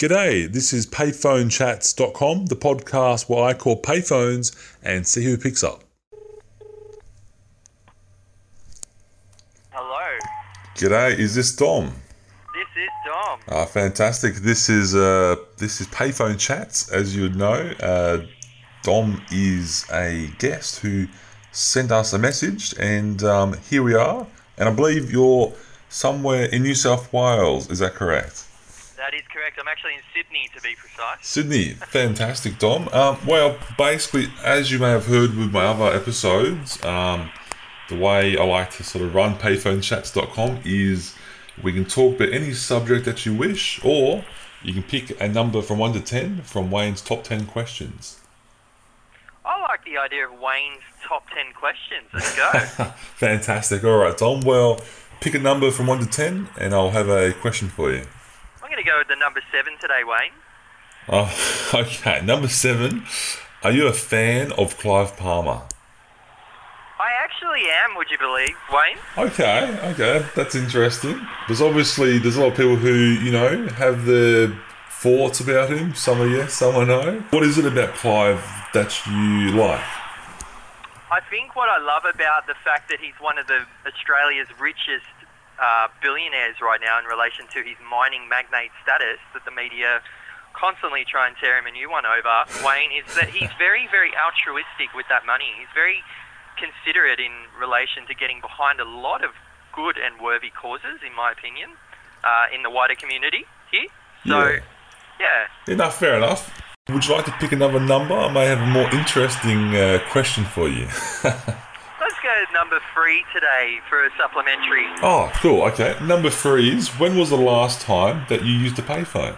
G'day, this is payphonechats.com, the podcast where I call payphones and see who picks up. Hello, G'day, is this Dom? this is Dom. Ah, fantastic. This is uh, this is Payphone Chats, as you would know. Uh, Dom is a guest who sent us a message, and um, here we are. And I believe you're somewhere in New South Wales. Is that correct? That is correct. I'm actually in Sydney to be precise. Sydney, fantastic, Dom. Um, well, basically, as you may have heard with my other episodes, um, the way I like to sort of run payphonechats.com is we can talk about any subject that you wish, or you can pick a number from 1 to 10 from Wayne's top 10 questions. I like the idea of Wayne's top 10 questions. Let's go. Fantastic. All right, Dom. Well, pick a number from 1 to 10, and I'll have a question for you. Going to go with the number 7 today, Wayne. Oh, okay. Number 7. Are you a fan of Clive Palmer? I actually am, would you believe, Wayne? Okay, okay, that's interesting. There's obviously there's a lot of people who you know have their thoughts about him. Some are yes, some are no. What is it about Clive that you like? I think what I love about the fact that he's one of the Australia's richest uh, billionaires right now in relation to his mining magnate status that the media constantly try and tear him a new one over, Wayne, is that he's very, very altruistic with that money. He's very considerate in relation to getting behind a lot of good and worthy causes, in my opinion, uh, in the wider community here. So, Yeah. yeah. Enough, fair enough. Would you like to pick another number? I may have a more interesting uh, question for you. Go number three today for a supplementary. oh, cool. Okay. Number three is when was the last time that you used a payphone?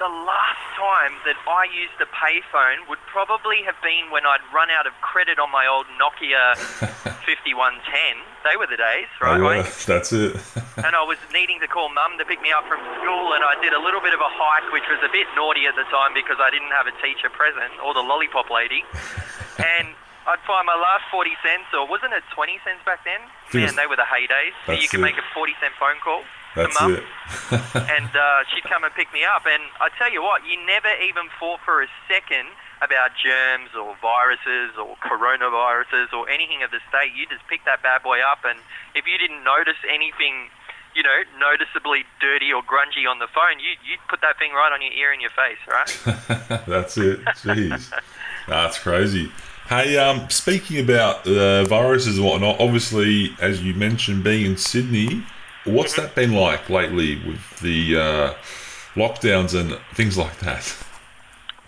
The last time that I used a payphone would probably have been when I'd run out of credit on my old Nokia 5110. They were the days, right? Yeah, that's it. and I was needing to call mum to pick me up from school, and I did a little bit of a hike, which was a bit naughty at the time because I didn't have a teacher present or the lollipop lady. and I'd find my last 40 cents, or wasn't it 20 cents back then? Man, they were the heydays. So you could it. make a 40 cent phone call that's to mum and uh, she'd come and pick me up. And I tell you what, you never even thought for a second about germs or viruses or coronaviruses or anything of the state. You just picked that bad boy up, and if you didn't notice anything, you know, noticeably dirty or grungy on the phone, you you'd put that thing right on your ear and your face, right? That's it. Jeez. That's crazy. Hey, um, speaking about uh, viruses and whatnot, obviously, as you mentioned, being in Sydney, what's that been like lately with the uh, lockdowns and things like that?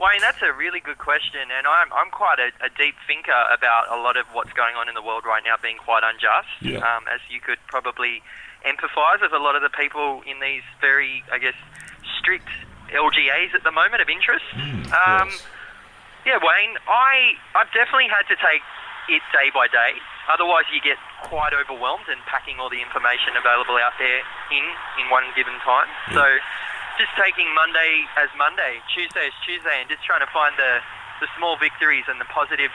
Wayne, that's a really good question, and I'm, I'm quite a, a deep thinker about a lot of what's going on in the world right now being quite unjust, Yeah. um, as you could probably empathise with a lot of the people in these very, I guess, strict LGAs at the moment of interest. Mm, of um, course. Yeah, Wayne, I, I've definitely had to take it day by day. Otherwise, you get quite overwhelmed in packing all the information available out there in in one given time. So, just taking Monday as Monday, Tuesday as Tuesday, and just trying to find the the small victories and the positive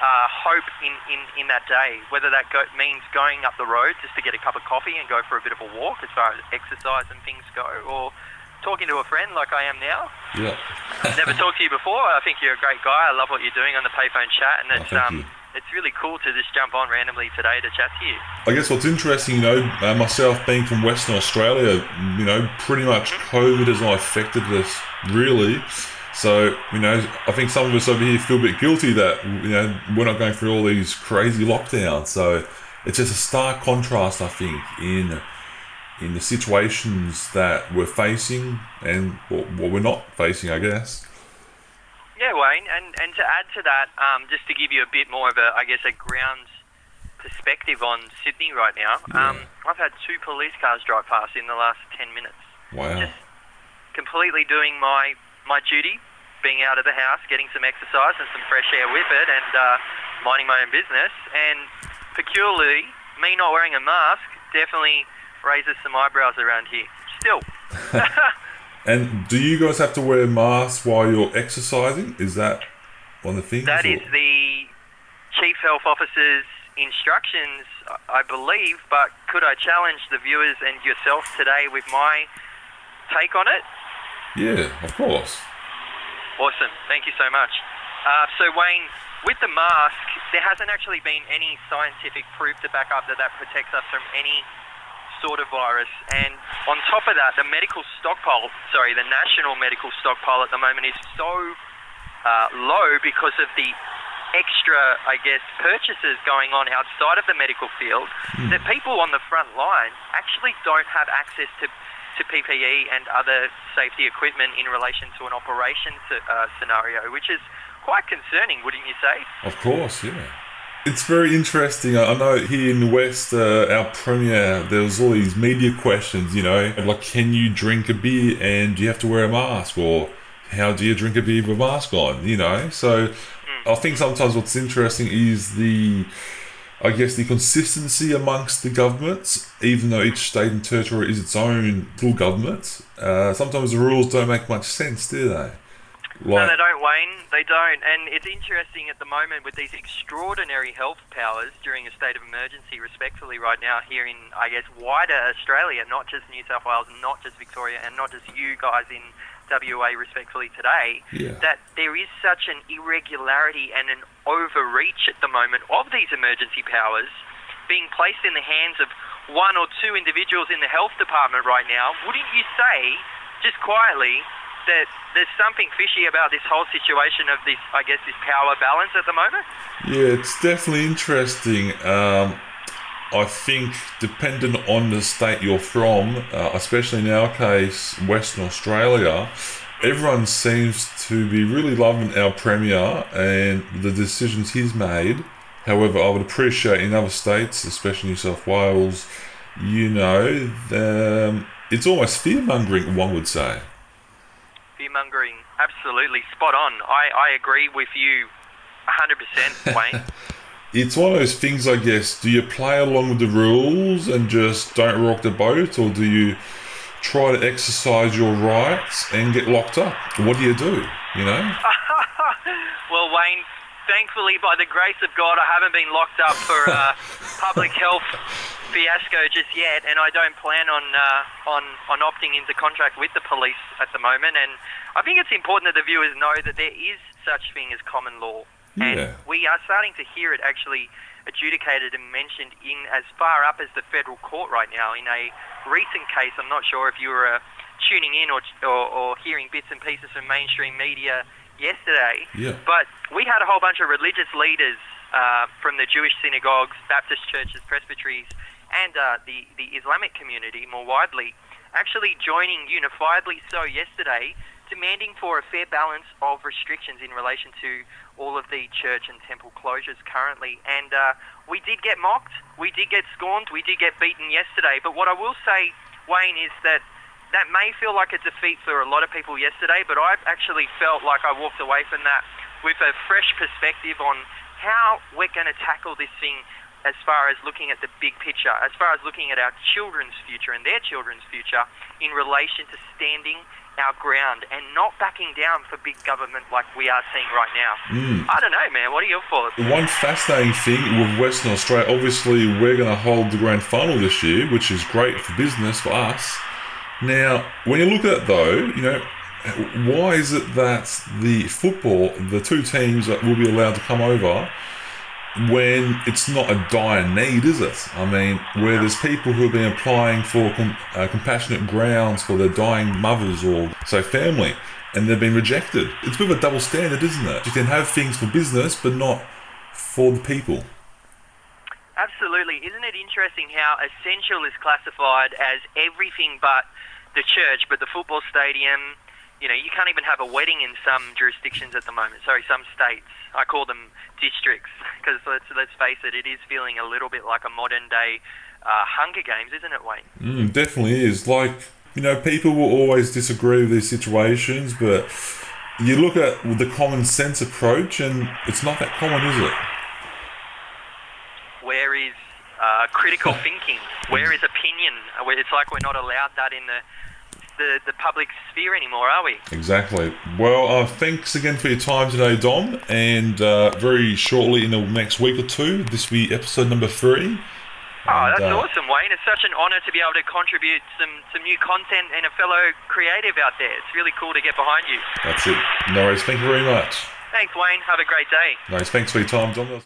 uh, hope in, in, in that day. Whether that go, means going up the road just to get a cup of coffee and go for a bit of a walk, as far as exercise and things go, or talking to a friend like I am now Yeah. never talked to you before. I think you're a great guy. I love what you're doing on the payphone chat, and it's Oh, um, you. it's really cool to just jump on randomly today to chat to you. I guess what's interesting, you know, uh, myself being from Western Australia, you know, pretty much COVID has not affected us really. So, you know, I think some of us over here feel a bit guilty that, you know, we're not going through all these crazy lockdowns. So it's just a stark contrast, I think, in in the situations that we're facing and what, we're not facing, I guess. Yeah, Wayne, and and to add to that, um, just to give you a bit more of a, I guess, a ground perspective on Sydney right now. Um, I've had two police cars drive past in the last ten minutes. Wow. Just completely doing my my duty, being out of the house, getting some exercise and some fresh air with it, and uh, minding my own business. And peculiarly, me not wearing a mask definitely raises some eyebrows around here. Still, And do you guys have to wear masks while you're exercising? Is that one of the things? that or- is the chief health officer's instructions, I believe. But could I challenge the viewers and yourself today with my take on it? Yeah, of course. Awesome. Thank you so much. Uh, so, Wayne, with the mask, there hasn't actually been any scientific proof to back up that that protects us from any sort of virus. And on top of that, the medical stockpile, sorry, the national medical stockpile at the moment is so uh, low because of the extra, I guess, purchases going on outside of the medical field that people on the front line actually don't have access to, to PPE and other safety equipment in relation to an operation uh, scenario, which is quite concerning, wouldn't you say? Of course, yeah. It's very interesting. I know here in the West, uh, our premier, there was all these media questions, you know, like can you drink a beer and do you have to wear a mask? Or how do you drink a beer with a mask on, you know? So I think sometimes what's interesting is the, I guess, the consistency amongst the governments, even though each state and territory is its own little government. Uh, sometimes the rules don't make much sense, do they? Like, no, they don't, Wayne. They don't. And it's interesting at the moment with these extraordinary health powers during a state of emergency, respectfully, right now here in, I guess, wider Australia, not just New South Wales, not just Victoria, and not just you guys in WA respectfully today, yeah. that there is such an irregularity and an overreach at the moment of these emergency powers being placed in the hands of one or two individuals in the health department right now. Wouldn't you say, just quietly, that there's something fishy about this whole situation of this, I guess, this power balance at the moment? Yeah, it's definitely interesting. Um, I think, dependent on the state you're from, uh, especially in our case, Western Australia, everyone seems to be really loving our Premier and the decisions he's made. However, I would appreciate in other states, especially New South Wales, you know, the, um, it's almost fear mongering, one would say. Mongering, absolutely spot on. I, I agree with you 100%, Wayne. it's one of those things, I guess. Do you play along with the rules and just don't rock the boat, or do you try to exercise your rights and get locked up? What do you do? You know. well, Wayne, thankfully, by the grace of God, I haven't been locked up for uh, public health fiasco just yet, and I don't plan on uh, on on opting into contract with the police at the moment. And I think it's important that the viewers know that there is such thing as common law. And Yeah. we are starting to hear it actually adjudicated and mentioned in as far up as the federal court right now. In a recent case, I'm not sure if you were uh, tuning in or, or, or hearing bits and pieces from mainstream media yesterday, Yeah. but we had a whole bunch of religious leaders uh, from the Jewish synagogues, Baptist churches, presbyteries, and uh, the, the Islamic community more widely actually joining unifiedly so yesterday, demanding for a fair balance of restrictions in relation to all of the church and temple closures currently. And uh, we did get mocked, we did get scorned, we did get beaten yesterday. But what I will say, Wayne, is that that may feel like a defeat for a lot of people yesterday, but I actually felt like I walked away from that with a fresh perspective on how we're going to tackle this thing as far as looking at the big picture, as far as looking at our children's future and their children's future in relation to standing our ground and not backing down for big government like we are seeing right now. Hmm. I don't know, man. What are your thoughts? One fascinating thing with Western Australia, obviously, we're going to hold the grand final this year, which is great for business for us. Now, when you look at it though, you know, why is it that the football, the two teams that will be allowed to come over, when it's not a dire need, is it? I mean, where there's people who have been applying for com- uh, compassionate grounds for their dying mothers or, say, family, and they've been rejected. It's a bit of a double standard, isn't it? You can have things for business, but not for the people. Absolutely. Isn't it interesting how essential is classified as everything but the church, but the football stadium? You know, you can't even have a wedding in some jurisdictions at the moment. Sorry, some states. I call them districts because let's let's face it, it is feeling a little bit like a modern day uh, Hunger Games, isn't it, Wayne? Mm, definitely is. Like, you know, people will always disagree with these situations, but you look at the common sense approach, and it's not that common, is it? Where is uh, critical thinking? Where is opinion? Uh, It's like we're not allowed that in the the, the public sphere anymore, are we? Exactly. Well, uh, thanks again for your time today, Dom. And uh, very shortly, in the next week or two, this will be episode number three. Oh, And, that's uh, awesome, Wayne. It's such an honour to be able to contribute some, some new content and a fellow creative out there. It's really cool to get behind you. That's it. No worries. Thank you very much. Thanks, Wayne. Have a great day. Nice. Thanks for your time, John.